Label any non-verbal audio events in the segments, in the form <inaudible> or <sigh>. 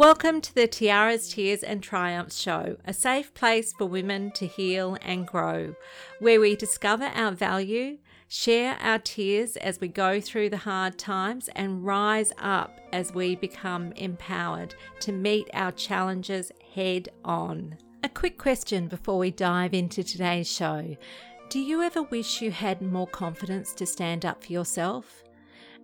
Welcome to the Tiaras, Tears and Triumphs show, a safe place for women to heal and grow, where we discover our value, share our tears as we go through the hard times, and rise up as we become empowered to meet our challenges head on. A quick question before we dive into today's show Do you ever wish you had more confidence to stand up for yourself?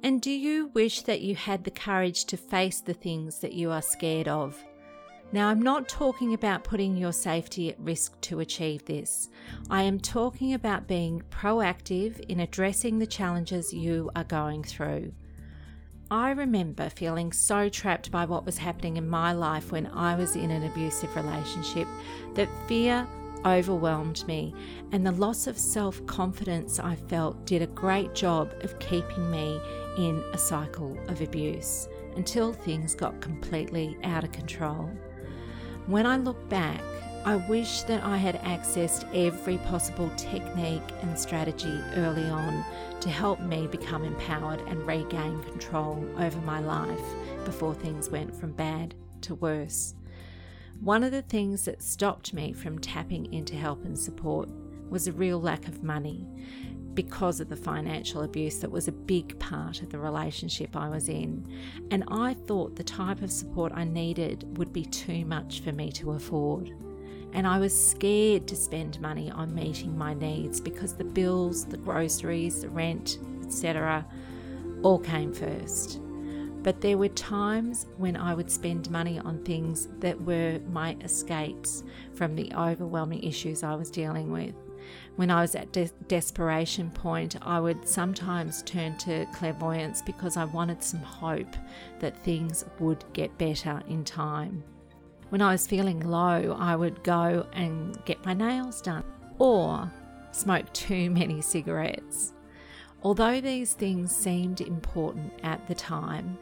And do you wish that you had the courage to face the things that you are scared of? Now, I'm not talking about putting your safety at risk to achieve this. I am talking about being proactive in addressing the challenges you are going through. I remember feeling so trapped by what was happening in my life when I was in an abusive relationship that fear overwhelmed me, and the loss of self confidence I felt did a great job of keeping me in a cycle of abuse until things got completely out of control. When I look back, I wish that I had accessed every possible technique and strategy early on to help me become empowered and regain control over my life before things went from bad to worse. One of the things that stopped me from tapping into help and support was a real lack of money because of the financial abuse that was a big part of the relationship I was in. And I thought the type of support I needed would be too much for me to afford. And I was scared to spend money on meeting my needs because the bills, the groceries, the rent, etc., all came first. But there were times when I would spend money on things that were my escapes from the overwhelming issues I was dealing with. When I was at de- desperation point, I would sometimes turn to clairvoyance because I wanted some hope that things would get better in time. When I was feeling low, I would go and get my nails done or smoke too many cigarettes. Although these things seemed important at the time,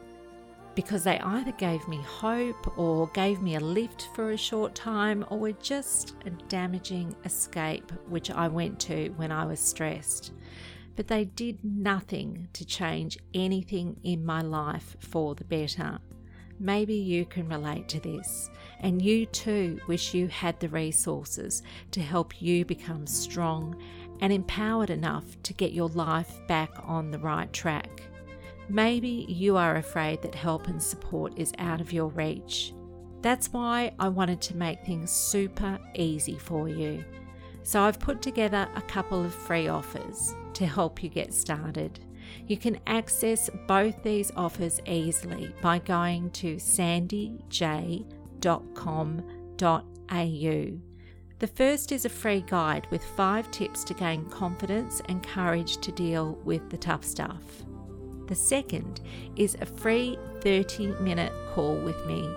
because they either gave me hope or gave me a lift for a short time or were just a damaging escape which I went to when I was stressed. But they did nothing to change anything in my life for the better. Maybe you can relate to this, and you too wish you had the resources to help you become strong and empowered enough to get your life back on the right track. Maybe you are afraid that help and support is out of your reach. That's why I wanted to make things super easy for you. So I've put together a couple of free offers to help you get started. You can access both these offers easily by going to sandyj.com.au. The first is a free guide with five tips to gain confidence and courage to deal with the tough stuff. The second is a free 30 minute call with me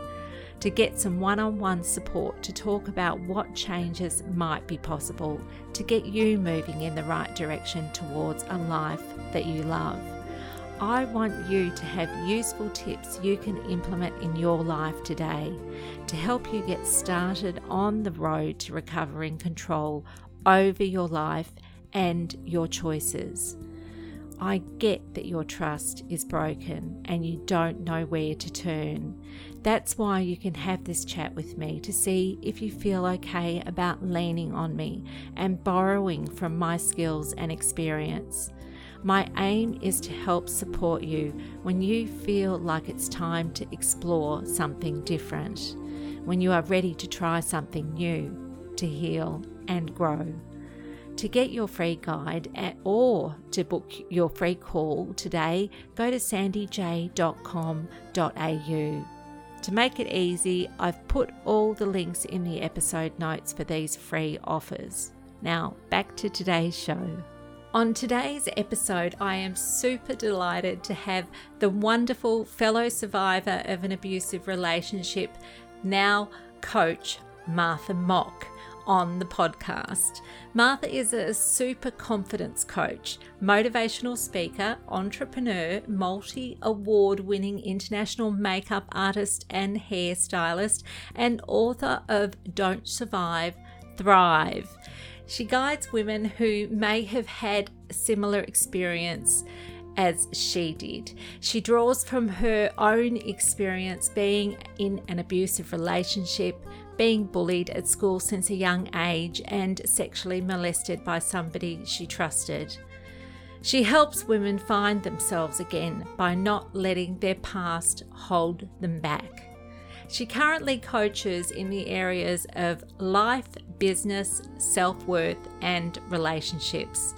to get some one on one support to talk about what changes might be possible to get you moving in the right direction towards a life that you love. I want you to have useful tips you can implement in your life today to help you get started on the road to recovering control over your life and your choices. I get that your trust is broken and you don't know where to turn. That's why you can have this chat with me to see if you feel okay about leaning on me and borrowing from my skills and experience. My aim is to help support you when you feel like it's time to explore something different, when you are ready to try something new, to heal and grow. To get your free guide at, or to book your free call today, go to sandyj.com.au. To make it easy, I've put all the links in the episode notes for these free offers. Now, back to today's show. On today's episode, I am super delighted to have the wonderful fellow survivor of an abusive relationship, now coach Martha Mock on the podcast. Martha is a super confidence coach, motivational speaker, entrepreneur, multi award winning international makeup artist and hairstylist, and author of Don't Survive, Thrive. She guides women who may have had similar experience as she did. She draws from her own experience being in an abusive relationship, being bullied at school since a young age, and sexually molested by somebody she trusted. She helps women find themselves again by not letting their past hold them back. She currently coaches in the areas of life, business, self worth, and relationships.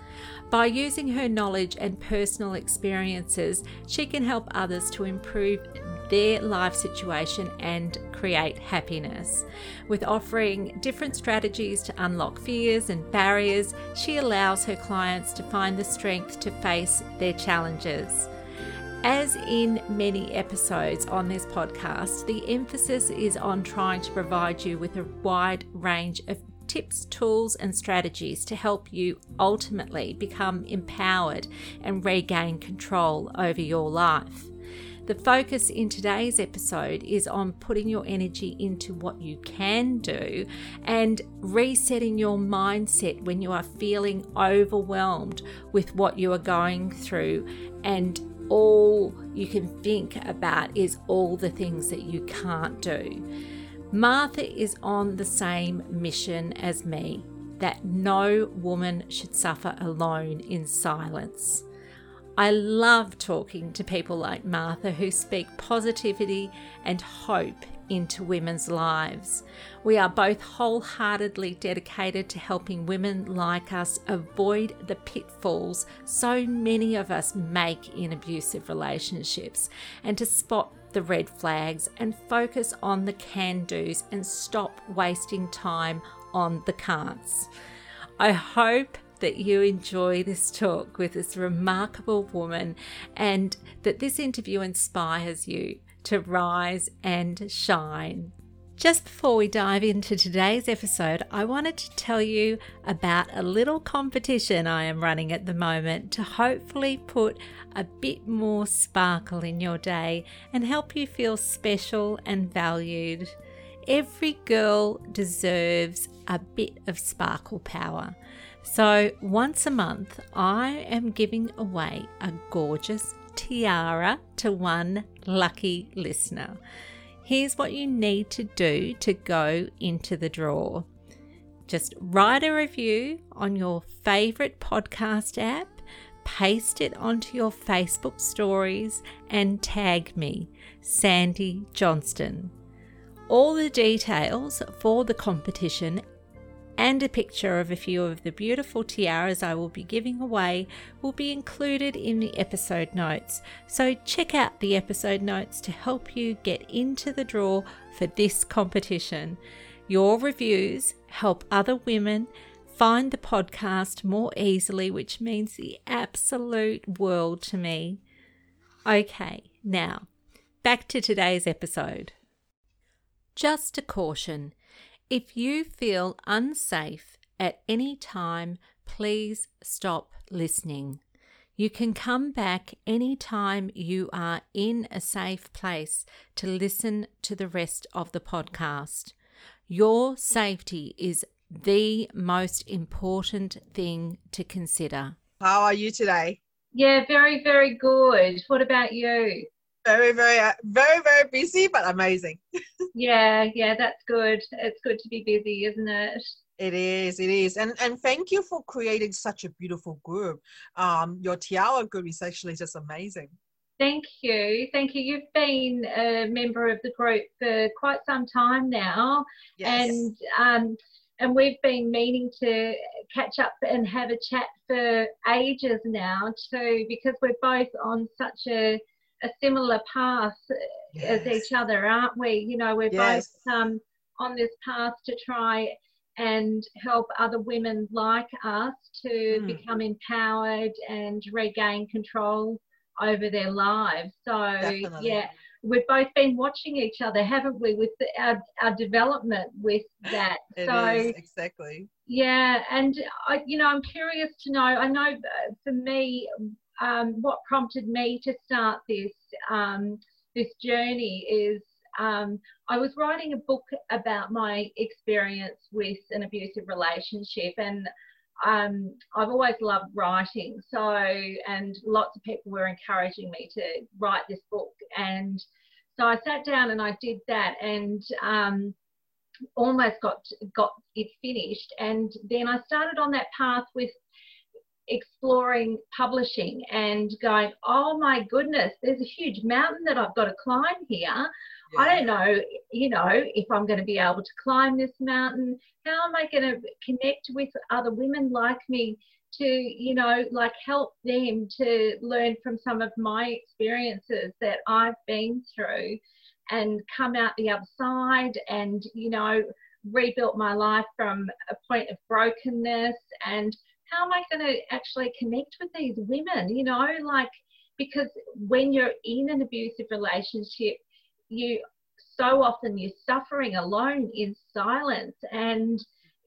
By using her knowledge and personal experiences, she can help others to improve their life situation and create happiness. With offering different strategies to unlock fears and barriers, she allows her clients to find the strength to face their challenges. As in many episodes on this podcast, the emphasis is on trying to provide you with a wide range of tips, tools, and strategies to help you ultimately become empowered and regain control over your life. The focus in today's episode is on putting your energy into what you can do and resetting your mindset when you are feeling overwhelmed with what you are going through and all you can think about is all the things that you can't do. Martha is on the same mission as me that no woman should suffer alone in silence. I love talking to people like Martha who speak positivity and hope into women's lives. We are both wholeheartedly dedicated to helping women like us avoid the pitfalls so many of us make in abusive relationships and to spot the red flags and focus on the can do's and stop wasting time on the can'ts. I hope that you enjoy this talk with this remarkable woman and that this interview inspires you to rise and shine. Just before we dive into today's episode, I wanted to tell you about a little competition I am running at the moment to hopefully put a bit more sparkle in your day and help you feel special and valued. Every girl deserves a bit of sparkle power. So, once a month, I am giving away a gorgeous tiara to one lucky listener. Here's what you need to do to go into the draw. Just write a review on your favorite podcast app, paste it onto your Facebook stories, and tag me, Sandy Johnston. All the details for the competition and a picture of a few of the beautiful tiaras I will be giving away will be included in the episode notes. So check out the episode notes to help you get into the draw for this competition. Your reviews help other women find the podcast more easily, which means the absolute world to me. Okay, now back to today's episode. Just a caution if you feel unsafe at any time, please stop listening. You can come back anytime you are in a safe place to listen to the rest of the podcast. Your safety is the most important thing to consider. How are you today? Yeah, very, very good. What about you? Very, very, uh, very, very busy, but amazing. <laughs> yeah, yeah, that's good. It's good to be busy, isn't it? It is, it is, and and thank you for creating such a beautiful group. Um, your Tiara group is actually just amazing. Thank you, thank you. You've been a member of the group for quite some time now, yes. and um, and we've been meaning to catch up and have a chat for ages now too, because we're both on such a a similar path yes. as each other, aren't we? You know, we're yes. both um, on this path to try and help other women like us to mm. become empowered and regain control over their lives. So, Definitely. yeah, we've both been watching each other, haven't we, with the, our, our development with that. <laughs> so, exactly. Yeah, and I, you know, I'm curious to know. I know uh, for me, um, what prompted me to start this um, this journey is um, I was writing a book about my experience with an abusive relationship, and um, I've always loved writing. So, and lots of people were encouraging me to write this book. And so I sat down and I did that and um, almost got, got it finished. And then I started on that path with exploring publishing and going, oh my goodness, there's a huge mountain that I've got to climb here. Yeah. I don't know, you know, if I'm going to be able to climb this mountain. How am I going to connect with other women like me to, you know, like help them to learn from some of my experiences that I've been through and come out the other side and, you know, rebuilt my life from a point of brokenness and how am I going to actually connect with these women? You know, like, because when you're in an abusive relationship, you so often you're suffering alone in silence and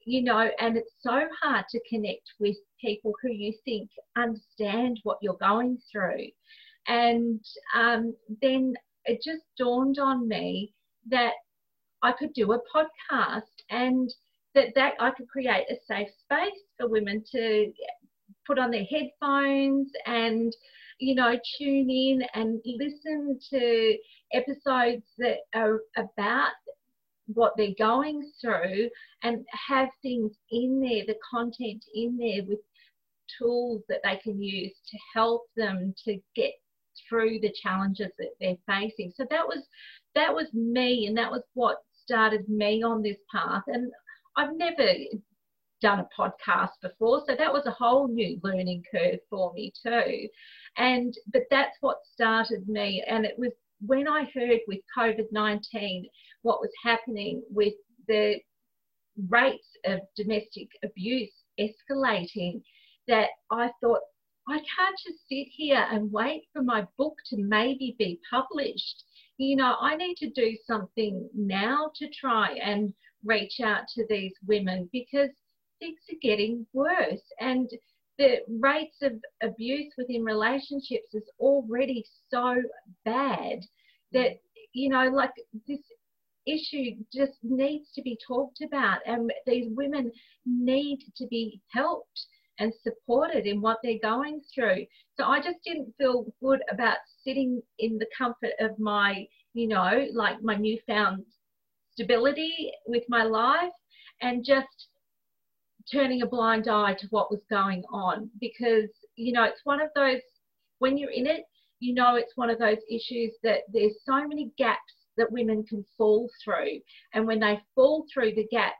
you know and it's so hard to connect with people who you think understand what you're going through and um, then it just dawned on me that i could do a podcast and that, that I could create a safe space for women to put on their headphones and you know tune in and listen to episodes that are about what they're going through and have things in there the content in there with tools that they can use to help them to get through the challenges that they're facing. So that was that was me and that was what started me on this path. And I've never done a podcast before, so that was a whole new learning curve for me too. And but that's what started me, and it was when I heard with COVID 19 what was happening with the rates of domestic abuse escalating that I thought, I can't just sit here and wait for my book to maybe be published. You know, I need to do something now to try and reach out to these women because things are getting worse and the rates of abuse within relationships is already so bad that you know like this issue just needs to be talked about and these women need to be helped and supported in what they're going through. So i just didn't feel good about sitting in the comfort of my you know like my newfound stability with my life and just turning a blind eye to what was going on. Because you know it's one of those when you're in it you know it's one of those issues that there's so many gaps that women can fall through. And when they fall through the gaps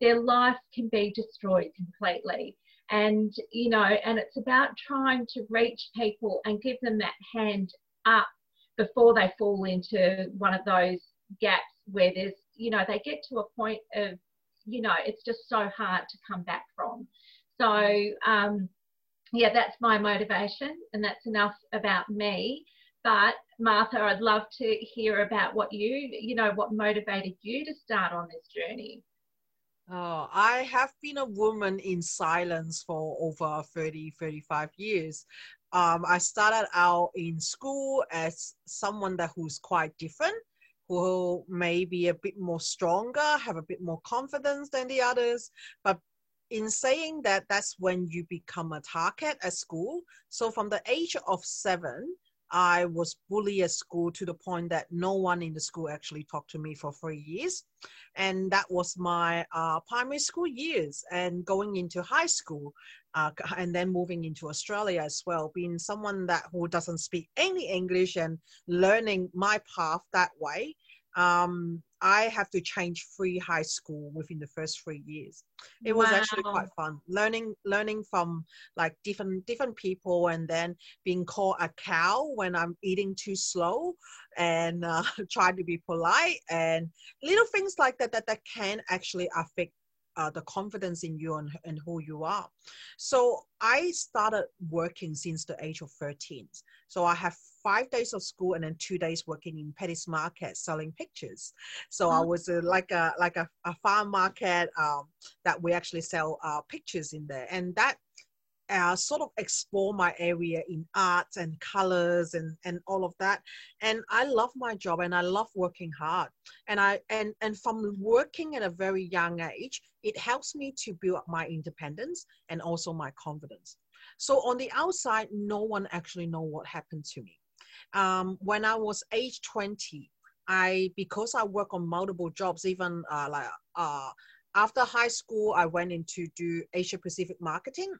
their life can be destroyed completely. And you know and it's about trying to reach people and give them that hand up before they fall into one of those gaps where there's you know, they get to a point of, you know, it's just so hard to come back from. So, um, yeah, that's my motivation, and that's enough about me. But Martha, I'd love to hear about what you, you know, what motivated you to start on this journey. Oh, I have been a woman in silence for over 30, 35 years. Um, I started out in school as someone that who's quite different who may be a bit more stronger, have a bit more confidence than the others. But in saying that, that's when you become a target at school. So from the age of seven, I was bullied at school to the point that no one in the school actually talked to me for three years. And that was my uh, primary school years. And going into high school, uh, and then moving into Australia as well, being someone that who doesn't speak any English and learning my path that way, um, I have to change free high school within the first three years. It was wow. actually quite fun learning learning from like different different people and then being called a cow when I'm eating too slow and uh, <laughs> trying to be polite and little things like that that, that can actually affect uh, the confidence in you and, and who you are. So I started working since the age of 13. So I have five days of school and then two days working in Paddy's Market selling pictures. So mm-hmm. I was uh, like a like a, a farm market um, that we actually sell uh, pictures in there, and that uh, sort of explore my area in arts and colors and and all of that. And i love my job and i love working hard. And i and and from working at a very young age it helps me to build up my independence and also my confidence. So on the outside no one actually know what happened to me. Um, when i was age 20 i because i work on multiple jobs even uh, like uh, after high school i went into do asia pacific marketing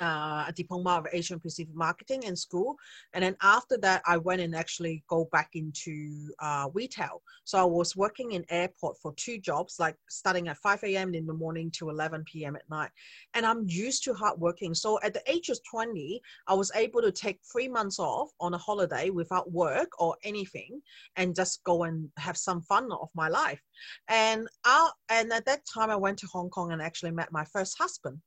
uh, a diploma of Asian Pacific Marketing in school. And then after that, I went and actually go back into uh, retail. So I was working in airport for two jobs, like starting at 5 a.m. in the morning to 11 p.m. at night. And I'm used to hard working. So at the age of 20, I was able to take three months off on a holiday without work or anything and just go and have some fun of my life. And, I, and at that time, I went to Hong Kong and actually met my first husband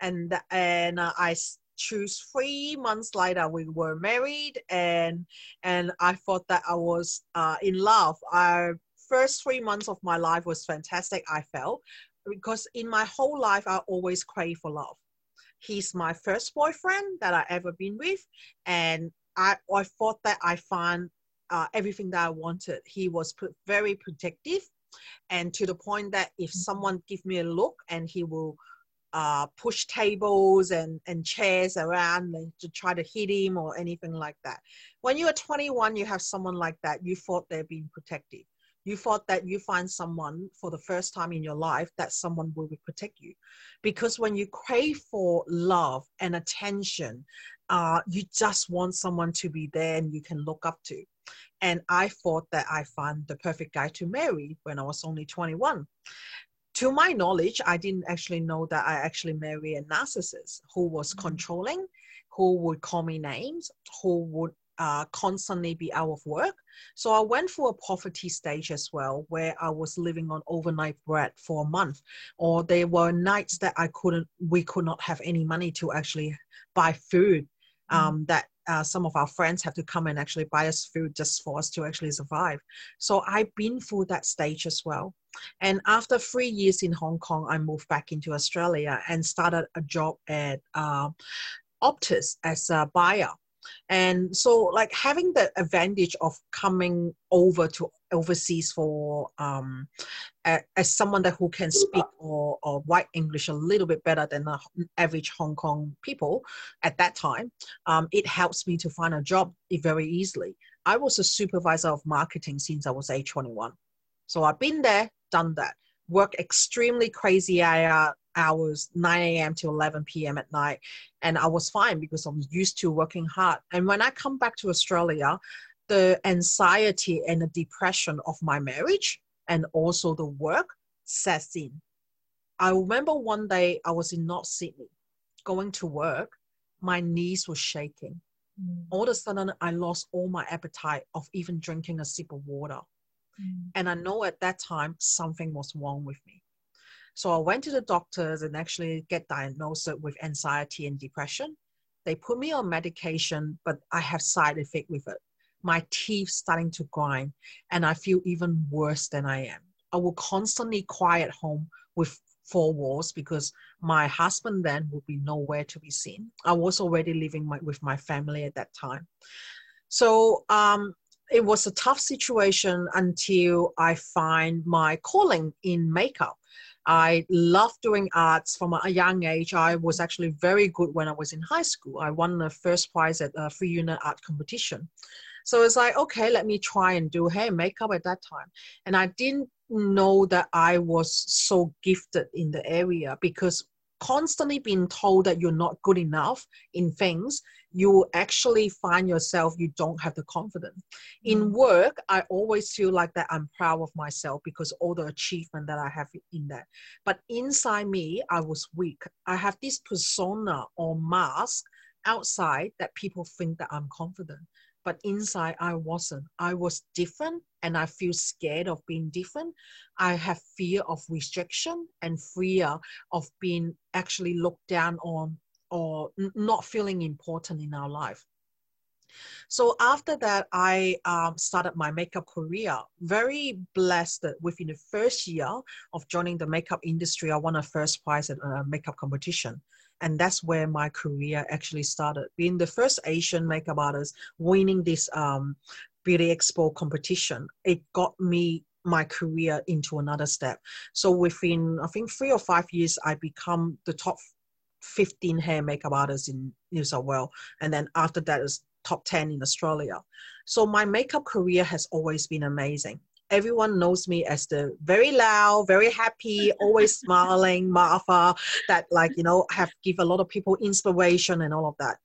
and and uh, I choose three months later we were married and and I thought that I was uh, in love. I first three months of my life was fantastic. I felt because in my whole life I always crave for love. He's my first boyfriend that I ever been with, and I I thought that I found uh, everything that I wanted. He was very protective, and to the point that if mm-hmm. someone give me a look, and he will uh, push tables and, and chairs around to try to hit him or anything like that. When you are 21, you have someone like that, you thought they're being protective. You thought that you find someone for the first time in your life that someone will protect you. Because when you crave for love and attention, uh, you just want someone to be there and you can look up to. And I thought that I found the perfect guy to marry when I was only 21 to my knowledge, I didn't actually know that I actually married a narcissist who was mm-hmm. controlling, who would call me names, who would uh, constantly be out of work. So I went through a poverty stage as well, where I was living on overnight bread for a month, or there were nights that I couldn't, we could not have any money to actually buy food. Mm-hmm. Um, mm. That uh, some of our friends have to come and actually buy us food just for us to actually survive. So I've been through that stage as well. And after three years in Hong Kong, I moved back into Australia and started a job at uh, Optus as a buyer. And so, like having the advantage of coming over to overseas for um, as someone that who can speak or, or write English a little bit better than the average Hong Kong people at that time, um, it helps me to find a job very easily. I was a supervisor of marketing since I was age 21. So I've been there, done that, work extremely crazy hours, 9 a.m. to 11 p.m. at night. And I was fine because I was used to working hard. And when I come back to Australia, the anxiety and the depression of my marriage and also the work sets in. I remember one day I was in North Sydney going to work, my knees were shaking. Mm. All of a sudden, I lost all my appetite of even drinking a sip of water. Mm. And I know at that time something was wrong with me. So I went to the doctors and actually get diagnosed with anxiety and depression. They put me on medication, but I have side effect with it. My teeth starting to grind, and I feel even worse than I am. I will constantly cry at home with four walls because my husband then would be nowhere to be seen. I was already living my, with my family at that time. So um, it was a tough situation until I find my calling in makeup. I love doing arts from a young age. I was actually very good when I was in high school. I won the first prize at a free unit art competition. So it's like, okay, let me try and do hair and makeup at that time. And I didn't know that I was so gifted in the area because constantly being told that you're not good enough in things you actually find yourself you don't have the confidence. In mm. work i always feel like that i'm proud of myself because all the achievement that i have in that. But inside me i was weak. I have this persona or mask outside that people think that i'm confident but inside i wasn't i was different and i feel scared of being different i have fear of rejection and fear of being actually looked down on or not feeling important in our life. So after that, I um, started my makeup career. Very blessed that within the first year of joining the makeup industry, I won a first prize at a makeup competition. And that's where my career actually started. Being the first Asian makeup artist winning this um, beauty expo competition, it got me my career into another step. So within I think three or five years, I become the top 15 hair makeup artists in New South Wales, and then after that is top 10 in Australia. So my makeup career has always been amazing. Everyone knows me as the very loud, very happy, always <laughs> smiling Martha that like, you know, have give a lot of people inspiration and all of that.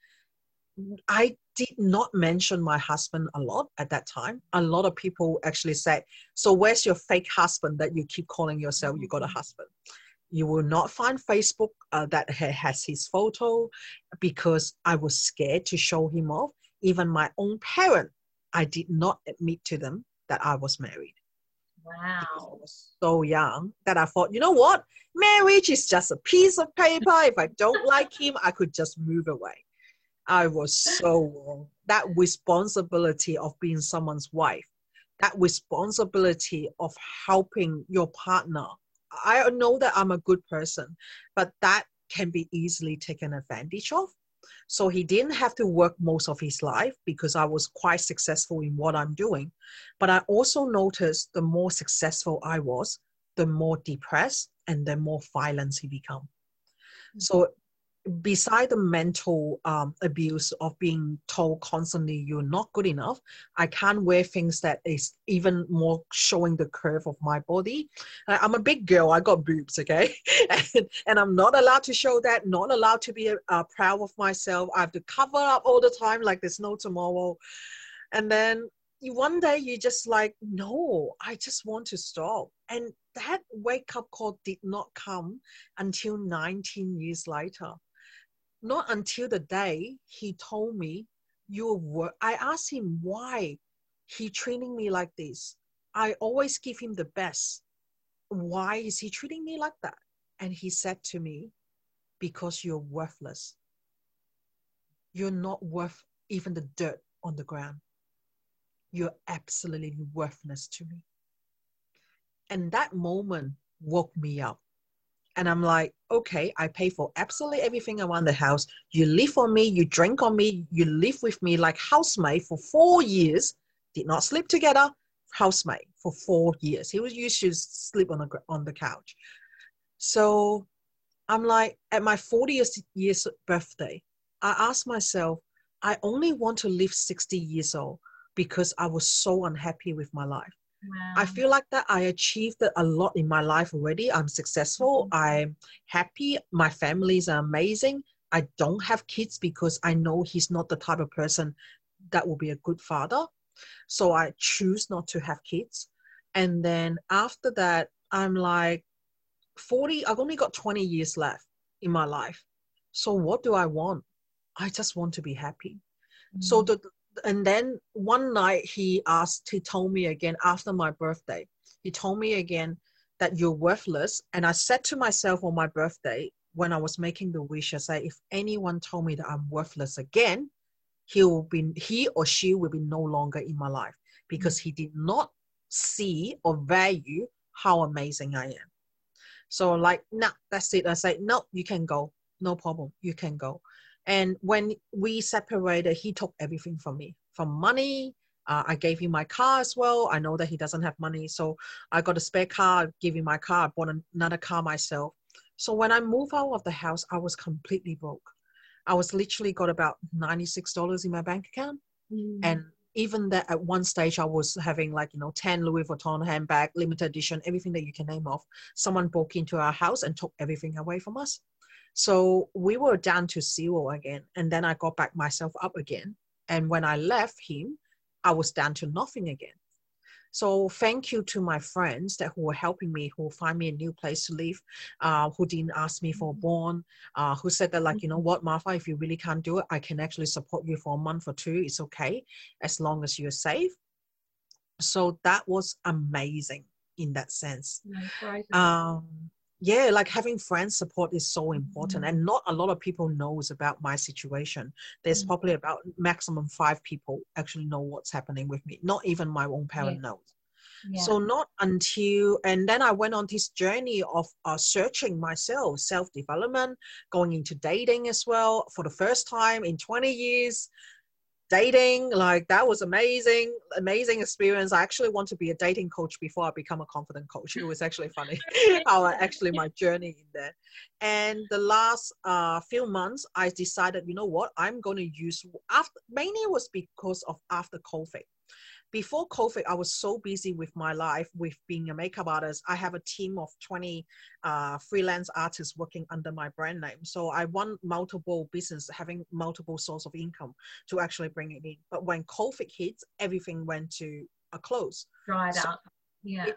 I did not mention my husband a lot at that time. A lot of people actually said, So, where's your fake husband that you keep calling yourself you got a husband? You will not find Facebook uh, that has his photo because I was scared to show him off. Even my own parent, I did not admit to them that I was married. Wow. I was so young that I thought, you know what? Marriage is just a piece of paper. If I don't like him, I could just move away. I was so wrong. that responsibility of being someone's wife, that responsibility of helping your partner. I know that I'm a good person, but that can be easily taken advantage of. So he didn't have to work most of his life because I was quite successful in what I'm doing. But I also noticed the more successful I was, the more depressed and the more violent he become. So mm-hmm. Beside the mental um, abuse of being told constantly you're not good enough i can't wear things that is even more showing the curve of my body. I'm a big girl i got boobs okay? <laughs> And, and i'm not allowed to show that not allowed to be uh, proud of myself. I have to cover up all the time like there's no tomorrow. And then one day you just like no i just want to stop. And that wake up call did not come until 19 years later not until the day he told me you were i asked him why he treating me like this. I always give him the best. Why is he treating me like that? And he said to me because you're worthless. You're not worth even the dirt on the ground. You're absolutely worthless to me. And that moment woke me up and I'm like, okay, I pay for absolutely everything around the house. You live on me, you drink on me, you live with me like housemate for four years. Did not sleep together, housemate for four years. He was used to sleep on the on the couch. So I'm like, at my 40th year's birthday, I asked myself, I only want to live 60 years old because I was so unhappy with my life. Wow. I feel like that I achieved a lot in my life already. I'm successful. Mm-hmm. I'm happy. My families are amazing. I don't have kids because I know he's not the type of person that will be a good father. So I choose not to have kids. And then after that, I'm like 40, I've only got 20 years left in my life. So what do I want? I just want to be happy. Mm-hmm. So the, and then one night he asked, he told me again after my birthday, he told me again that you're worthless. And I said to myself on my birthday, when I was making the wish, I say, if anyone told me that I'm worthless again, he will be he or she will be no longer in my life because he did not see or value how amazing I am. So like, nah, that's it. I say, no, you can go. No problem. You can go. And when we separated, he took everything from me, from money. Uh, I gave him my car as well. I know that he doesn't have money, so I got a spare car. I gave him my car. I bought another car myself. So when I moved out of the house, I was completely broke. I was literally got about ninety-six dollars in my bank account, mm. and even that at one stage I was having like you know ten Louis Vuitton handbag, limited edition, everything that you can name off. Someone broke into our house and took everything away from us. So we were down to zero again. And then I got back myself up again. And when I left him, I was down to nothing again. So thank you to my friends that who were helping me, who find me a new place to live, uh, who didn't ask me for a mm-hmm. bond, uh, who said that like, you know mm-hmm. what, Martha, if you really can't do it, I can actually support you for a month or two. It's okay, as long as you're safe. So that was amazing in that sense. Um, yeah like having friends support is so important mm-hmm. and not a lot of people knows about my situation there's mm-hmm. probably about maximum five people actually know what's happening with me not even my own parent yeah. knows Yeah. So not until, and then I went on this journey of uh, searching myself, self development, going into dating as well for the first time in 20 years. Dating, like that was amazing, amazing experience. I actually want to be a dating coach before I become a confident coach. It was actually funny <laughs> how actually my journey in there. And the last uh, few months, I decided, you know what, I'm going to use after mainly was because of after COVID before COVID, I was so busy with my life, with being a makeup artist. I have a team of 20 uh, freelance artists working under my brand name. So I want multiple business, having multiple source of income to actually bring it in. But when COVID hits, everything went to a close. Dried so up. Yeah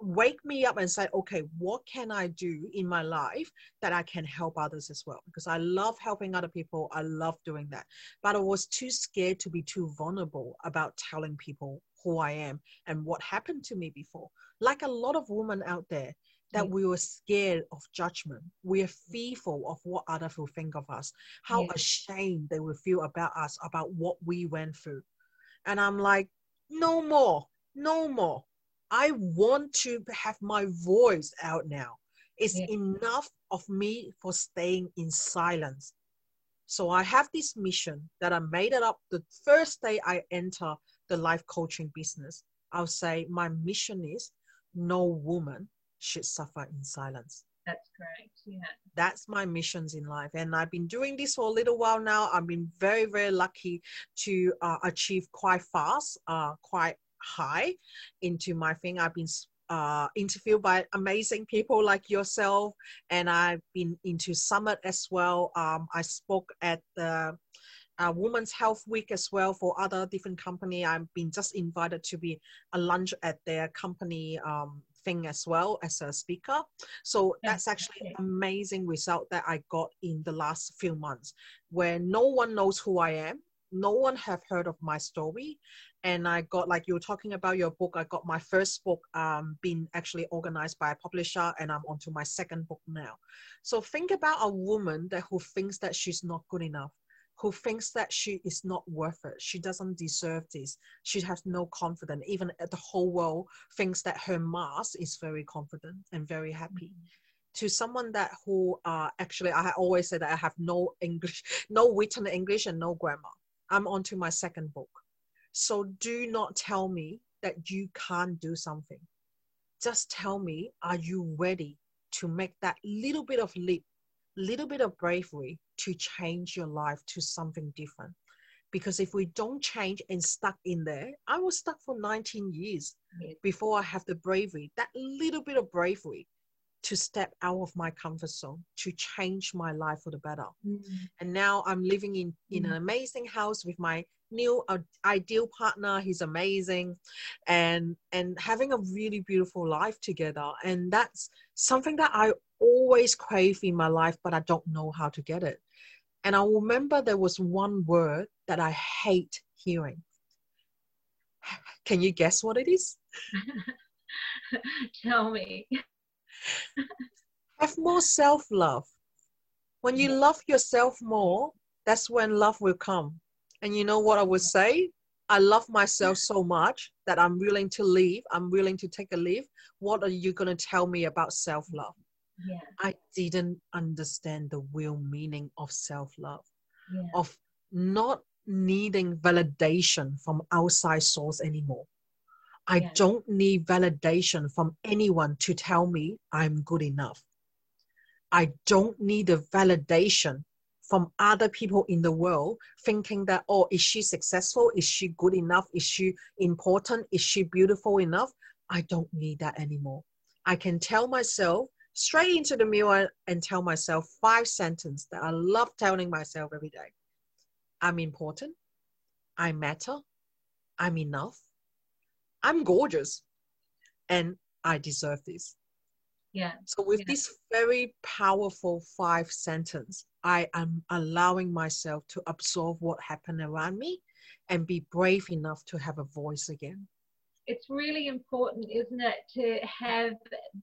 wake me up and say, okay, what can I do in my life that I can help others as well? Because I love helping other people. I love doing that. But I was too scared to be too vulnerable about telling people who I am and what happened to me before. Like a lot of women out there, that mm. we were scared of judgment. We are fearful of what others will think of us, how yeah. ashamed they will feel about us, about what we went through. And I'm like, no more, no more I want to have my voice out now. It's yeah. enough of me for staying in silence. So I have this mission that I made it up the first day I enter the life coaching business. I'll say my mission is no woman should suffer in silence. That's correct. Yeah. That's my missions in life. And I've been doing this for a little while now. I've been very, very lucky to uh, achieve quite fast, uh, quite high into my thing. I've been uh, interviewed by amazing people like yourself, and I've been into summit as well. Um, I spoke at the uh, Women's Health Week as well for other different company. I've been just invited to be a lunch at their company um, thing as well as a speaker. So that's actually amazing result that I got in the last few months, where no one knows who I am no one have heard of my story. And i got like you were talking about your book i got my first book um being actually organized by a publisher and i'm onto my second book now. So think about a woman that who thinks that she's not good enough who thinks that she is not worth it. She doesn't deserve this. She has no confidence. Even the whole world thinks that her mask is very confident and very happy. Mm-hmm. To someone that who uh, actually I always say that I have no English, <laughs> no written English and no grammar. I'm on to my second book. So do not tell me that you can't do something. Just tell me, are you ready to make that little bit of leap, little bit of bravery to change your life to something different? Because if we don't change and stuck in there, I was stuck for 19 years before I have the bravery, that little bit of bravery to step out of my comfort zone to change my life for the better. Mm-hmm. and now i'm living in in mm-hmm. an amazing house with my new uh, ideal partner. He's amazing. And and having a really beautiful life together. And that's something that i always crave in my life but i don't know how to get it. And i remember there was one word that i hate hearing. Can you guess what it is? <laughs> Tell me have more self love. When you love yourself more, that's when love will come. And you know what I would say? I love myself so much that I'm willing to leave. I'm willing to take a leave. What are you going to tell me about self love? Yeah. I didn't understand the real meaning of self love, yeah. of not needing validation from outside source anymore. I yeah. don't need validation from anyone to tell me I'm good enough. I don't need a validation from other people in the world thinking that, oh, is she successful? Is she good enough? Is she important? Is she beautiful enough? I don't need that anymore. I can tell myself straight into the mirror and tell myself five sentences that I love telling myself every day. I'm important. I matter. I'm enough. I'm gorgeous and I deserve this. Yeah. So with yeah. this very powerful five sentence, I am allowing myself to absorb what happened around me and be brave enough to have a voice again. It's really important, isn't it, to have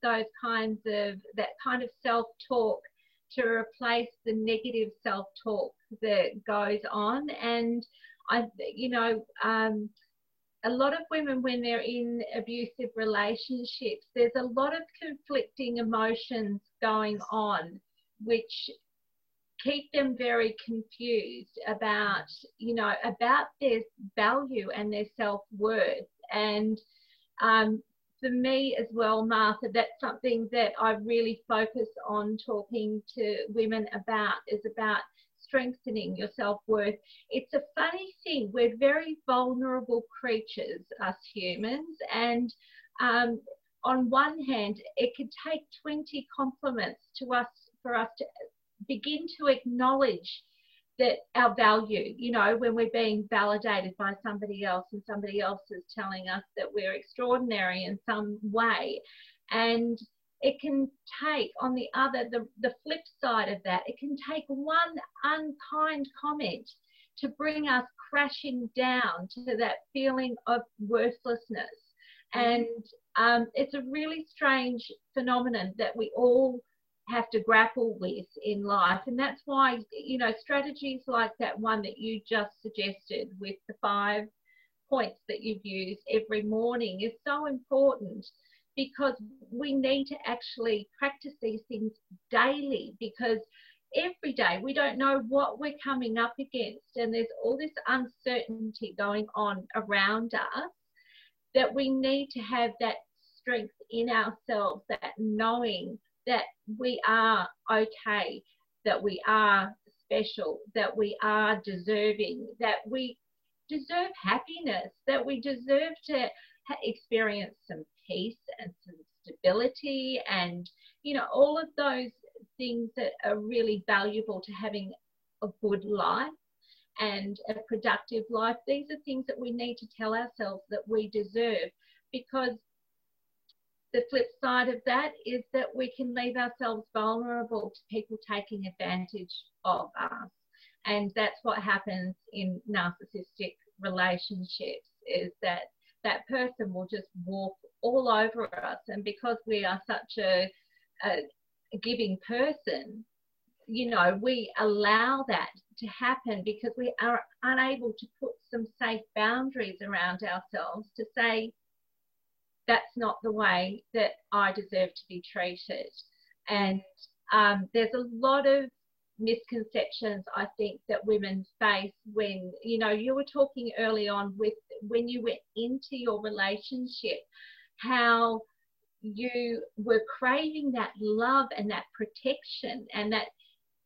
those kinds of that kind of self-talk to replace the negative self-talk that goes on. And I, you know, um, a lot of women, when they're in abusive relationships, there's a lot of conflicting emotions going on, which keep them very confused about, you know, about their value and their self worth. And um, for me as well, Martha, that's something that I really focus on talking to women about is about strengthening your self worth. It's a funny thing. We're very vulnerable creatures, us humans. And um, on one hand, it could take 20 compliments to us for us to begin to acknowledge that our value, you know, when we're being validated by somebody else and somebody else is telling us that we're extraordinary in some way. And it can take on the other the, the flip side of that it can take one unkind comment to bring us crashing down to that feeling of worthlessness mm-hmm. and um, it's a really strange phenomenon that we all have to grapple with in life and that's why you know strategies like that one that you just suggested with the five points that you've used every morning is so important because we need to actually practice these things daily because every day we don't know what we're coming up against and there's all this uncertainty going on around us that we need to have that strength in ourselves that knowing that we are okay that we are special that we are deserving that we deserve happiness that we deserve to experience some peace and some stability and you know all of those things that are really valuable to having a good life and a productive life. These are things that we need to tell ourselves that we deserve because the flip side of that is that we can leave ourselves vulnerable to people taking advantage of us. And that's what happens in narcissistic relationships is that that person will just walk all over us. And because we are such a, a giving person, you know, we allow that to happen because we are unable to put some safe boundaries around ourselves to say, that's not the way that I deserve to be treated. And um, there's a lot of misconceptions I think that women face when, you know, you were talking early on with when you went into your relationship, how you were craving that love and that protection and that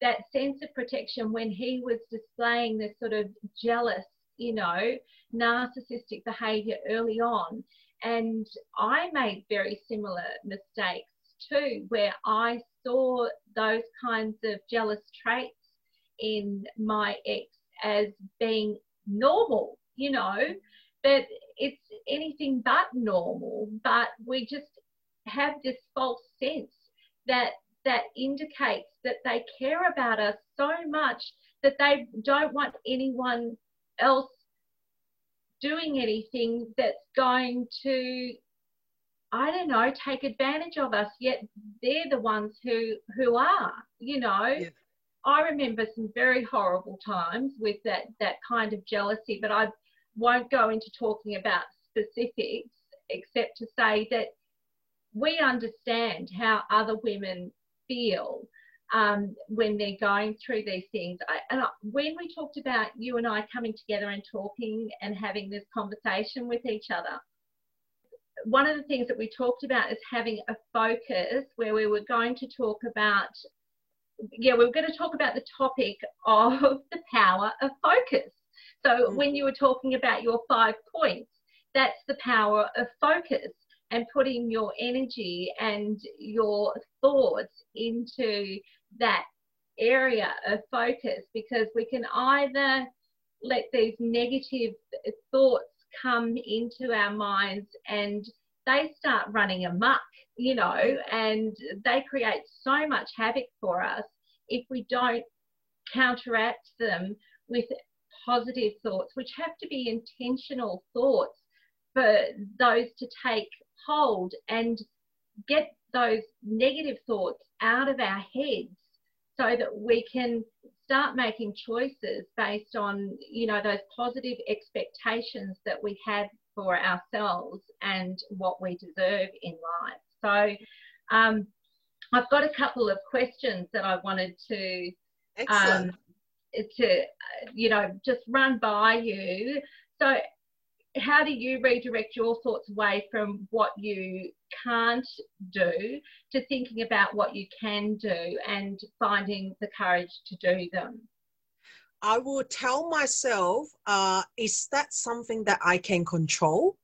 that sense of protection when he was displaying this sort of jealous, you know, narcissistic behavior early on. And I made very similar mistakes too, where I saw those kinds of jealous traits in my ex as being normal, you know, that it's anything but normal, but we just have this false sense that that indicates that they care about us so much that they don't want anyone else doing anything that's going to I don't know, take advantage of us, yet they're the ones who who are, you know. I remember some very horrible times with that that kind of jealousy, but I won't go into talking about specifics except to say that we understand how other women feel um, when they're going through these things. I, and I, when we talked about you and I coming together and talking and having this conversation with each other, one of the things that we talked about is having a focus where we were going to talk about yeah we were going to talk about the topic of <laughs> the power of focus so mm-hmm. when you were talking about your five points that's the power of focus and putting your energy and your thoughts into that area of focus because we can either let these negative thoughts come into our minds and they start running amok, you know, and they create so much havoc for us if we don't counteract them with positive thoughts, which have to be intentional thoughts for those to take hold and get those negative thoughts out of our heads so that we can start making choices based on you know those positive expectations that we have for ourselves and what we deserve in life. So, um, I've got a couple of questions that I wanted to um, to you know just run by you. So, how do you redirect your thoughts away from what you can't do to thinking about what you can do and finding the courage to do them? I will tell myself, uh, is that something that I can control?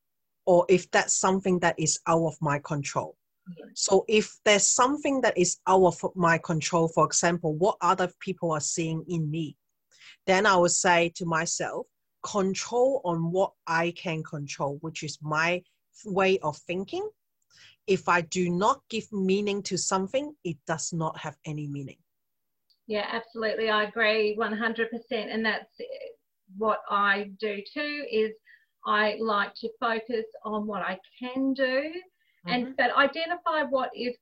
Or if that's something that is out of my control? So if there's something that is out of my control, for example, what other people are seeing in me, then I would say to myself, control on what I can control, which is my way of thinking. If I do not give meaning to something, it does not have any meaning. Yeah, absolutely. I agree 100%. And that's what I do too is I like to focus on what I can do mm-hmm. and but identify what is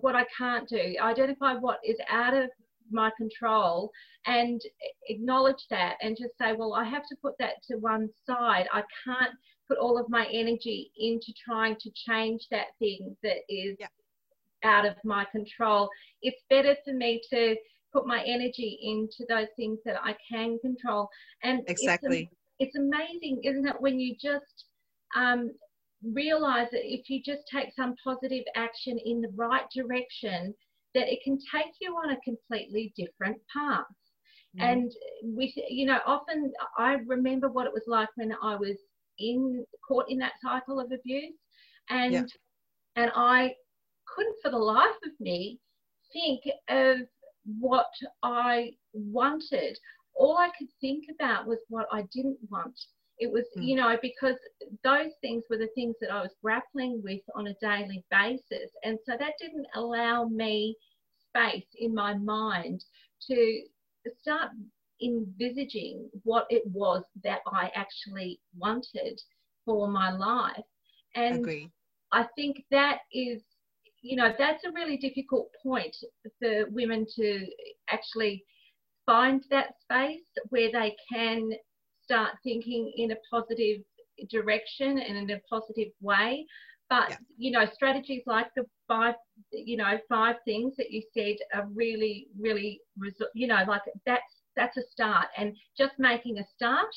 what I can't do. Identify what is out of my control and acknowledge that and just say, well, I have to put that to one side. I can't put all of my energy into trying to change that thing that is yeah. out of my control. It's better for me to put my energy into those things that I can control. And exactly, it's, it's amazing, isn't it, when you just um, realize that if you just take some positive action in the right direction, that it can take you on a completely different path. Mm. And with, you know, often I remember what it was like when I was in caught in that cycle of abuse, and yeah. and I couldn't for the life of me think of what I wanted. All I could think about was what I didn't want. It was, mm. you know, because those things were the things that I was grappling with on a daily basis. And so that didn't allow me space in my mind to start envisaging what it was that I actually wanted for my life. And Agree. I think that is, you know, that's a really difficult point for women to actually find that space where they can start thinking in a positive direction and in a positive way. But yeah. you know, strategies like the five, you know, five things that you said are really, really, you know, like that's that's a start. And just making a start,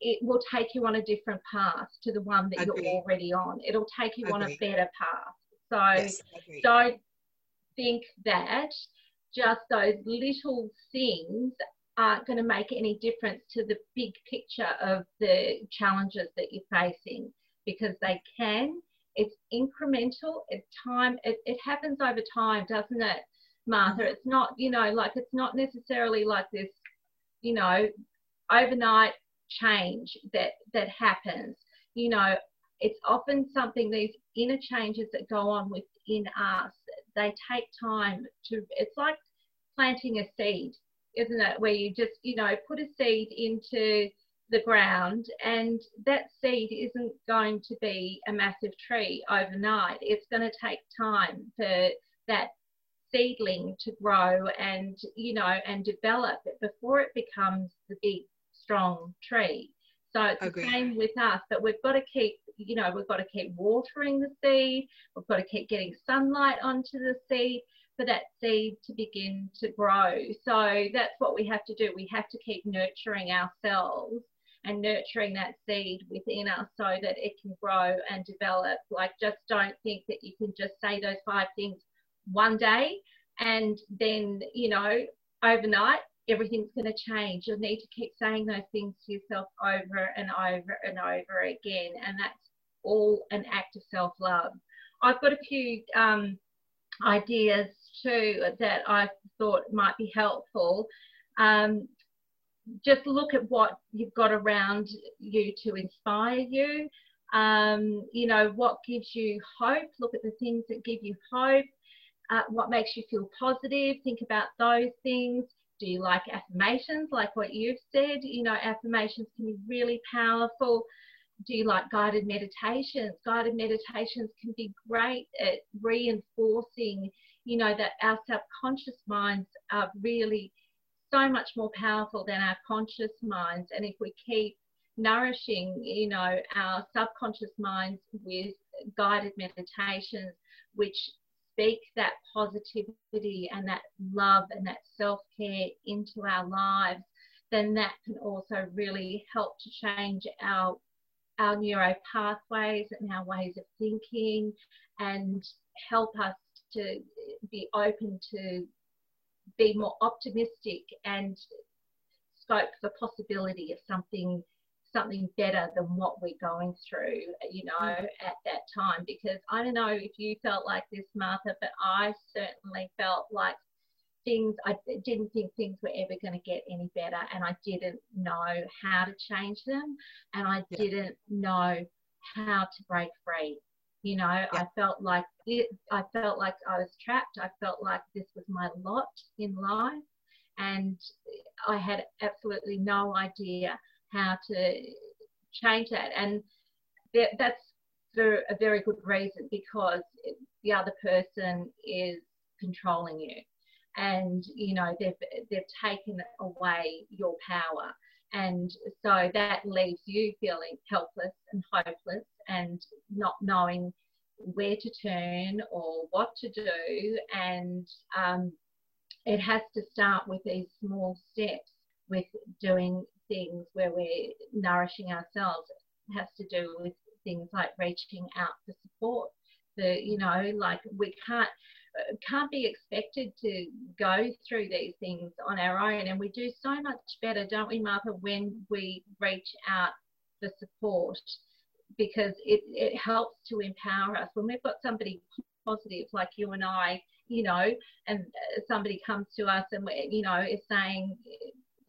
it will take you on a different path to the one that you're already on. It'll take you on a better path. So yes, don't think that just those little things aren't going to make any difference to the big picture of the challenges that you're facing because they can. It's incremental, it's time, it, it happens over time, doesn't it, Martha? Mm-hmm. It's not, you know, like it's not necessarily like this, you know, overnight change that that happens. You know, it's often something these inner changes that go on within us, they take time to it's like planting a seed isn't it? Where you just, you know, put a seed into the ground and that seed isn't going to be a massive tree overnight. It's going to take time for that seedling to grow and, you know, and develop before it becomes the big, strong tree. So it's the same with us, but we've got to keep, you know, we've got to keep watering the seed. We've got to keep getting sunlight onto the seed for that seed to begin to grow. So that's what we have to do. We have to keep nurturing ourselves and nurturing that seed within us so that it can grow and develop. Like, just don't think that you can just say those five things one day and then, you know, overnight everything's going to change. You'll need to keep saying those things to yourself over and over and over again. And that's all an act of self love. I've got a few um, ideas too that I thought might be helpful. Um, just look at what you've got around you to inspire you. Um, you know, what gives you hope? Look at the things that give you hope. Uh, what makes you feel positive? Think about those things. Do you like affirmations, like what you've said? You know, affirmations can be really powerful do you like guided meditations? Guided meditations can be great at reinforcing, you know, that our subconscious minds are really so much more powerful than our conscious minds. And if we keep nourishing, you know, our subconscious minds with guided meditations, which speak that positivity and that love and that self care into our lives, then that can also really help to change our our neuro pathways and our ways of thinking and help us to be open to be more optimistic and scope the possibility of something something better than what we're going through, you know, mm. at that time. Because I don't know if you felt like this, Martha, but I certainly felt like things, I didn't think things were ever going to get any better. And I didn't know how to change them. And I yeah. didn't know how to break free. You know, yeah. I felt like it, I felt like I was trapped. I felt like this was my lot in life. And I had absolutely no idea how to change that. And that's for a very good reason because the other person is controlling you and you know they've they've taken away your power and so that leaves you feeling helpless and hopeless and not knowing where to turn or what to do. And um, it has to start with these small steps with doing things where we're nourishing ourselves. It has to do with things like reaching out for support the you know like we can't can't be expected to go through these things on our own. And we do so much better don't we martha when we reach out for support because it, it helps to empower us. When we've got somebody positive like you and i you know and uh, somebody comes to us and you know is saying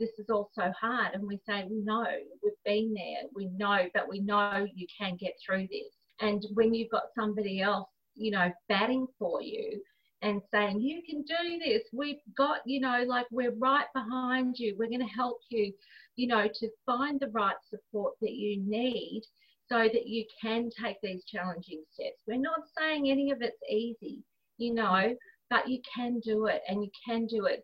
this is all so hard. And we say, know, we've been there, we know, but we know you can get through this. And when you've got somebody else, you know, batting for you and saying, you can do this, we've got, you know, like we're right behind you, we're going to help you, you know, to find the right support that you need so that you can take these challenging steps. We're not saying any of it's easy, you know, but you can do it and you can do it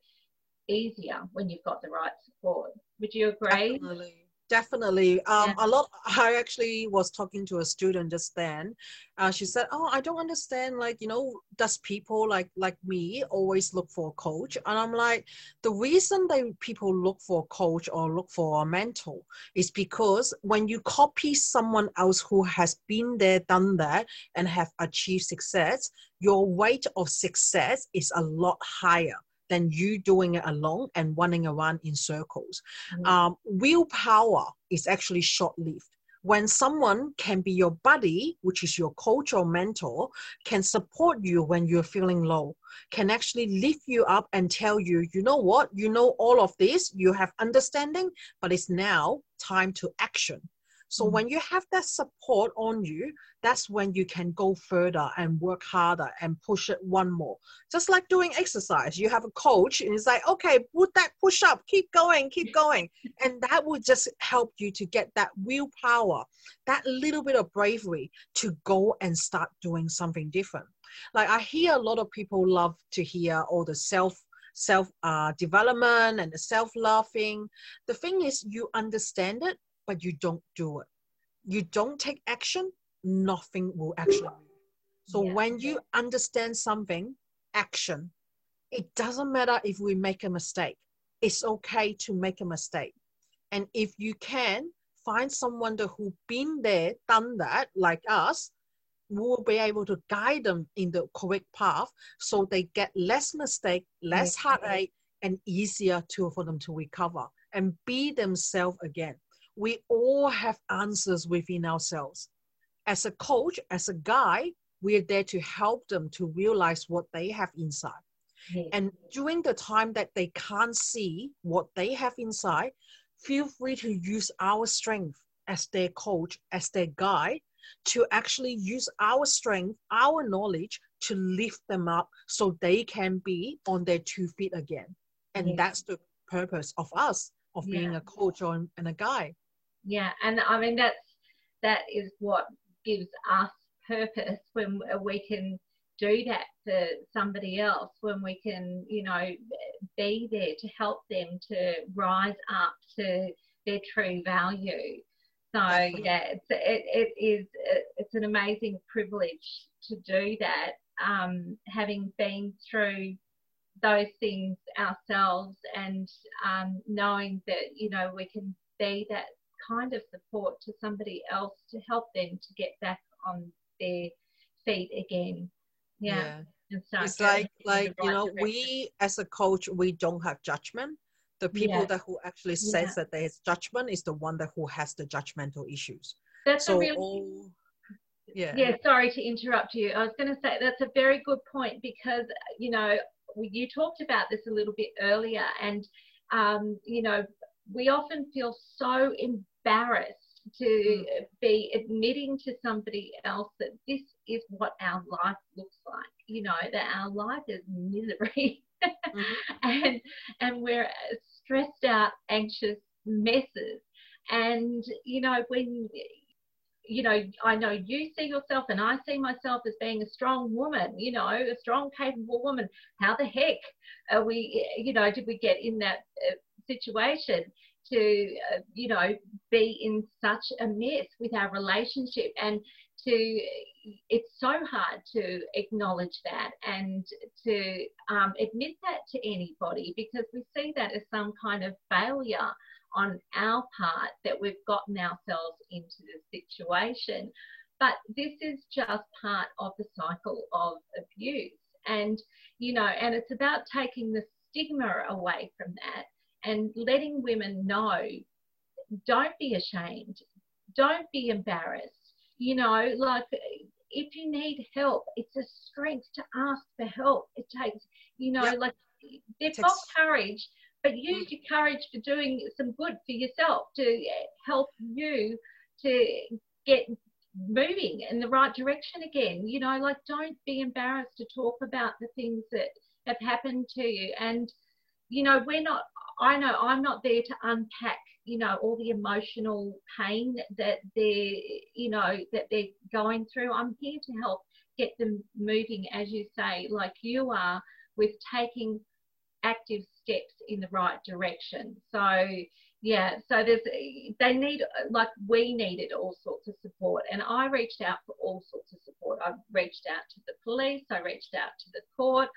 easier when you've got the right support. Would you agree? Definitely. Definitely. Um, yeah. A lot. I actually was talking to a student just then. Uh, she said, "Oh, I don't understand. Like, you know, does people like like me always look for a coach?" And I'm like, the reason they people look for a coach or look for a mentor is because when you copy someone else who has been there, done that, and have achieved success, your weight of success is a lot higher than you doing it alone and running around in circles. Mm-hmm. Um, willpower is actually short lived. When someone can be your buddy, which is your coach or mentor, can support you when you're feeling low, can actually lift you up and tell you, you know what, you know all of this, you have understanding, but it's now time to action so mm when you have that support on you, that's when you can go further and work harder and push it one more. Just like doing exercise, you have a coach and it's like, okay, put that push up, keep going, keep going. And that will just help you to get that willpower, that little bit of bravery to go and start doing something different. Like I hear a lot of people love to hear all the self self uh, development and the self loving. The thing is, you understand it, but you don't do it. You don't take action, nothing will actually move. So yeah. when you understand something, action. It doesn't matter if we make a mistake. It's okay to make a mistake. And if you can find someone who been there, done that, like us, will be able to guide them in the correct path so they get less mistake, less heartache, and easier to for them to recover and be themselves again we all have answers within ourselves. As a coach, as a guide, we're there to help them to realize what they have inside. Mm-hmm. And during the time that they can't see what they have inside, feel free to use our strength as their coach, as their guide, to actually use our strength, our knowledge to lift them up so they can be on their two feet again. And that's the purpose of us, of yeah. being a coach or, and a guide yeah and i mean that's that is what gives us purpose when we can do that for somebody else when we can you know be there to help them to rise up to their true value So yeah, it's it, it is it's an amazing privilege to do that. Um, having been through those things ourselves and um, knowing that you know we can be that kind of support to somebody else to help them to get back on their feet again. Yeah. yeah. It's like like right you know direction. we as a coach we don't have judgment. The people yeah. that who actually says yeah. that there is judgment is the one that who has the judgmental issues. That's so really all, yeah. Yeah, sorry to interrupt you. I was going to say that's a very good point because you know you talked about this a little bit earlier, and um, you know we often feel so embarrassed to mm. be admitting to somebody else that this is what our life looks like. You know that our life is misery, mm-hmm. <laughs> and and we're stressed out, anxious messes. And you know when you know, I know you see yourself and I see myself as being a strong woman, you know, a strong, capable woman. How the heck are we, you know, did we get in that uh, situation to, uh, you know, be in such a mess with our relationship and to, it's so hard to acknowledge that and to um, admit that to anybody because we see that as some kind of failure on our part that we've gotten ourselves into the situation. But this is just part of the cycle of abuse. And, you know, and it's about taking the stigma away from that and letting women know don't be ashamed, don't be embarrassed. You know, like if you need help, it's a strength to ask for help. It takes, you know, yep. like they've got courage but use mm. your courage for doing some good for yourself to eh, help you to get moving in the right direction again. You know, like don't be embarrassed to talk about the things that have happened to you. And, you know, we're not, I know I'm not there to unpack, you know, all the emotional pain that they're, you know, that they're going through. I'm here to help get them moving, as you say, like you are with taking active steps in the right direction. So yeah, so there's they need like we needed all sorts of support, and I reached out for all sorts of support. I reached out to the police, I reached out to the court.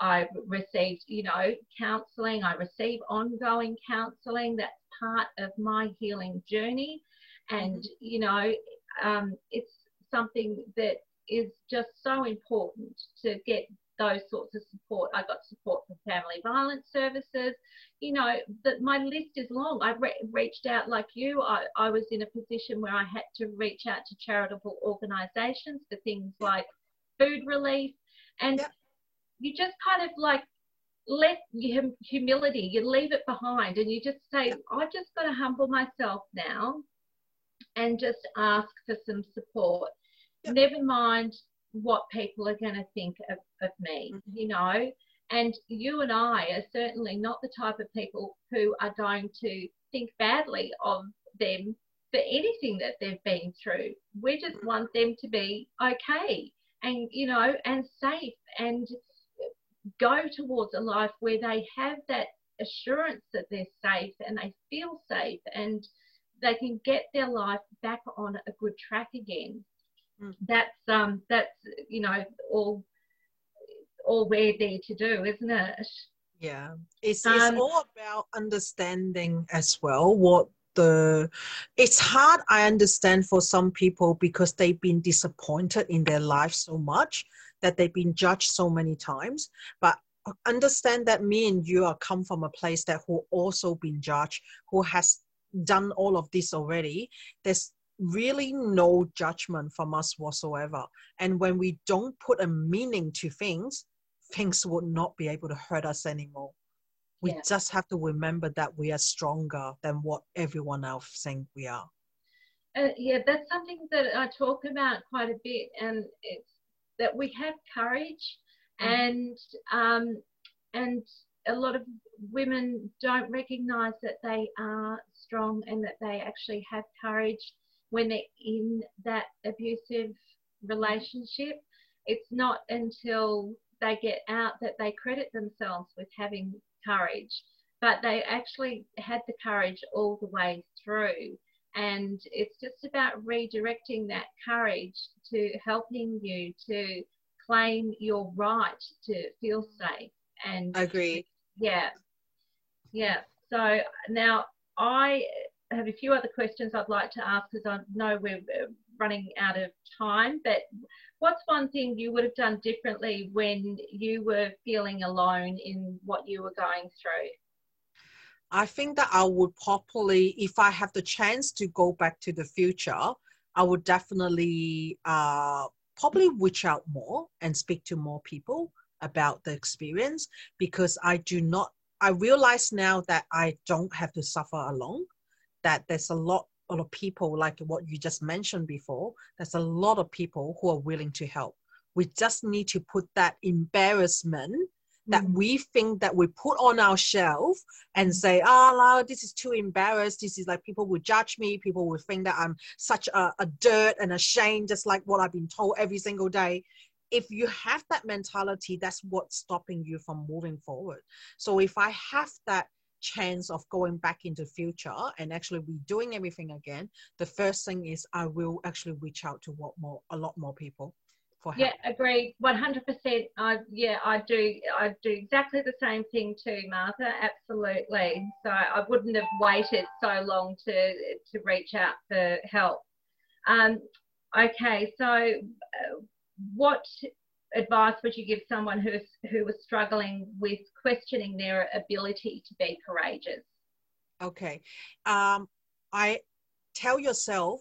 I received, you know, counselling. I receive ongoing counselling. That's part of my healing journey, and mm-hmm. you know, um, it's something that is just so important to get those sorts of support. I got support from family violence services. You know, that my list is long. I re- reached out like you. I, I was in a position where I had to reach out to charitable organisations for things like food relief, and yep. You just kind of like let your humility. You leave it behind, and you just say, yep. "I just got to humble myself now, and just ask for some support." Yep. Never mind what people are going to think of, of me, mm-hmm. you know. And you and I are certainly not the type of people who are going to think badly of them for anything that they've been through. We just mm-hmm. want them to be okay and, you know, and safe and go towards a life where they have that assurance that they're safe and they feel safe and they can get their life back on a good track again. Mm. That's um that's you know all all we're there to do, isn't it? Yeah, it's it's um, all about understanding as well what the it's hard i understand for some people because they've been disappointed in their life so much that they've been judged so many times but understand that me and you are come from a place that who also been judged who has done all of this already there's really no judgment from us whatsoever. And when we don't put a meaning to things, things would not be able to hurt us anymore. We yeah. just have to remember that we are stronger than what everyone else think we are. Uh, yeah, that's something that I talk about quite a bit, and it's that we have courage, mm. and um, and a lot of women don't recognise that they are strong and that they actually have courage when they're in that abusive relationship. It's not until they get out that they credit themselves with having courage, but they actually had the courage all the way through. And it's just about redirecting that courage to helping you to claim your right to feel safe. And agree. Yeah. Yeah. So now I have a few other questions I'd like to ask because I know we're running out of time. But what's one thing you would have done differently when you were feeling alone in what you were going through? I think that I would probably, if I have the chance to go back to the future, I would definitely uh, probably reach out more and speak to more people about the experience because I do not, I realize now that I don't have to suffer alone, that there's a lot, a lot of people, like what you just mentioned before, there's a lot of people who are willing to help. We just need to put that embarrassment that we think that we put on our shelf and say, oh, no, this is too embarrassed. This is like people will judge me. People will think that I'm such a, a dirt and a shame, just like what I've been told every single day. If you have that mentality, that's what's stopping you from moving forward. So if I have that chance of going back into future and actually redoing everything again, the first thing is I will actually reach out to what more a lot more people for help. Yeah, agree, 100%. I yeah, I do. I do exactly the same thing too, Martha. Absolutely. So I wouldn't have waited so long to to reach out for help. Um, okay, so uh, what advice would you give someone who's who was struggling with questioning their ability to be courageous? Okay, um, I tell yourself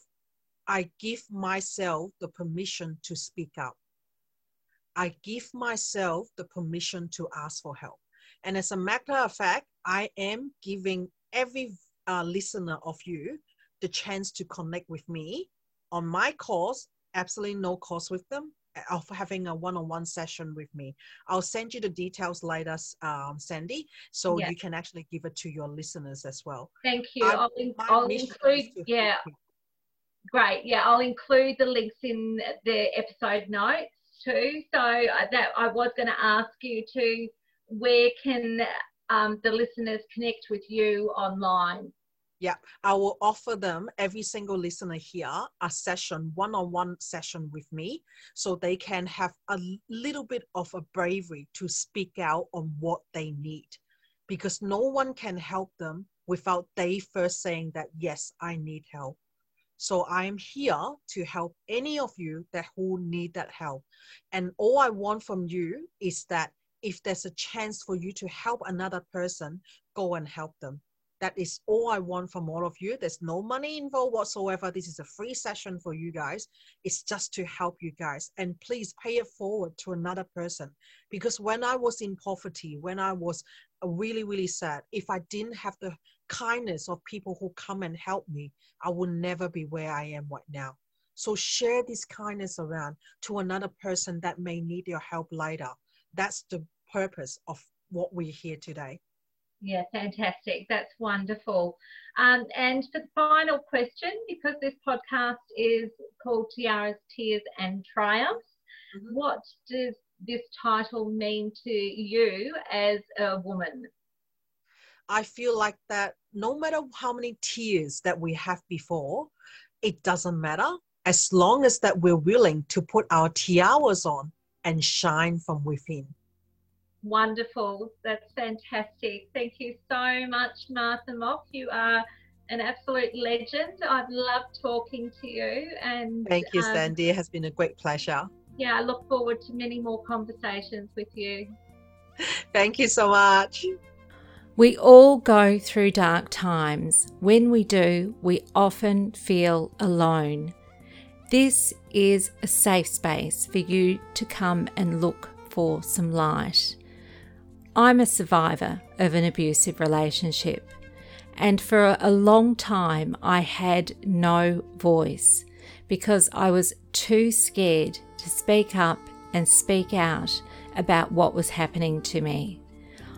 I give myself the permission to speak up. I give myself the permission to ask for help. And as a matter of fact, I am giving every uh, listener of you the chance to connect with me on my course, absolutely no cost with them, of having a one-on-one session with me. I'll send you the details later, um, Sandy, so yes. you can actually give it to your listeners as well. Thank you. I, I'll, I'll include, yeah, Great. Yeah, I'll include the links in the episode notes too. So uh, that I was going to ask you to where can um, the listeners connect with you online? Yeah, I will offer them every single listener here a session, one on one session with me, so they can have a little bit of a bravery to speak out on what they need. Because no one can help them without they first saying that, yes, I need help. So I am here to help any of you that who need that help. And all I want from you is that if there's a chance for you to help another person, go and help them. That is all I want from all of you. There's no money involved whatsoever. This is a free session for you guys. It's just to help you guys. And please pay it forward to another person. Because when I was in poverty, when I was really, really sad, if I didn't have the kindness of people who come and help me, I will never be where I am right now. So share this kindness around to another person that may need your help later. That's the purpose of what we're here today. Yeah, fantastic. That's wonderful. Um, and for the final question, because this podcast is called Tiaras, Tears and Triumphs, mm-hmm. what does this title mean to you as a woman? I feel like that no matter how many tears that we have before, it doesn't matter as long as that we're willing to put our tiaras on and shine from within. Wonderful. That's fantastic. Thank you so much, Martha Mock. You are an absolute legend. I've loved talking to you. And thank you, um, Sandy. It has been a great pleasure. Yeah, I look forward to many more conversations with you. <laughs> Thank you so much. We all go through dark times. When we do, we often feel alone. This is a safe space for you to come and look for some light. I'm a survivor of an abusive relationship, and for a long time I had no voice because I was too scared to speak up and speak out about what was happening to me.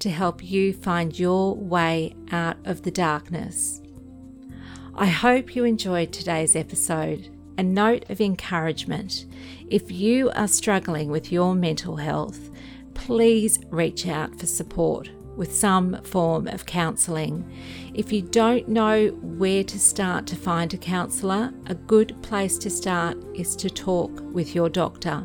to help you find your way out of the darkness. I hope you enjoyed today's episode. A note of encouragement if you are struggling with your mental health, please reach out for support with some form of counselling. If you don't know where to start to find a counsellor, a good place to start is to talk with your doctor.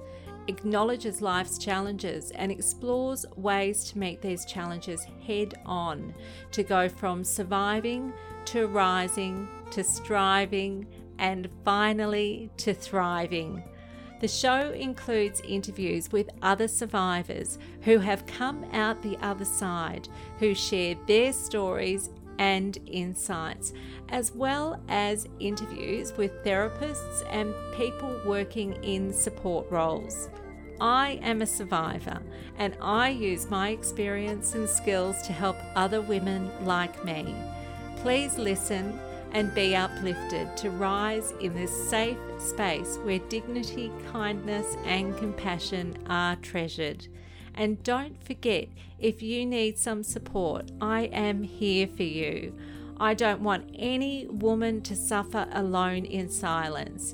acknowledges life's challenges and explores ways to meet these challenges head on, to go from surviving to rising to striving and finally to thriving. The show includes interviews with other survivors who have come out the other side, who share their stories and insights, as well as interviews with therapists and people working in support roles. I am a survivor and I use my experience and skills to help other women like me. Please listen and be uplifted to rise in this safe space where dignity, kindness, and compassion are treasured. And don't forget, if you need some support, I am here for you. I don't want any woman to suffer alone in silence.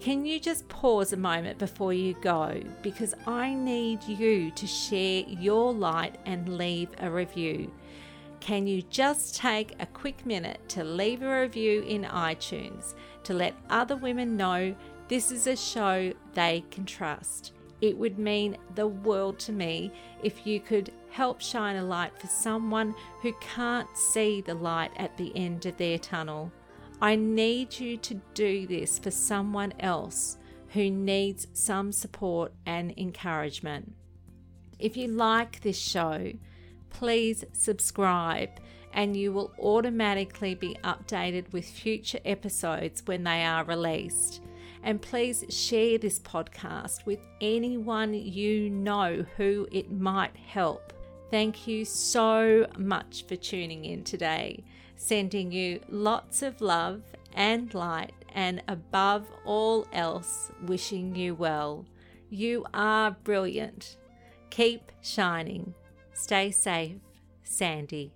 can you just pause a moment before you go? Because I need you to share your light and leave a review. Can you just take a quick minute to leave a review in iTunes to let other women know this is a show they can trust? It would mean the world to me if you could help shine a light for someone who can't see the light at the end of their tunnel. I need you to do this for someone else who needs some support and encouragement. If you like this show, please subscribe and you will automatically be updated with future episodes when they are released. And please share this podcast with anyone you know who it might help. Thank you so much for tuning in today sending you lots of love and light, and above all else, wishing you well. You are brilliant. Keep shining. Stay safe, Sandy.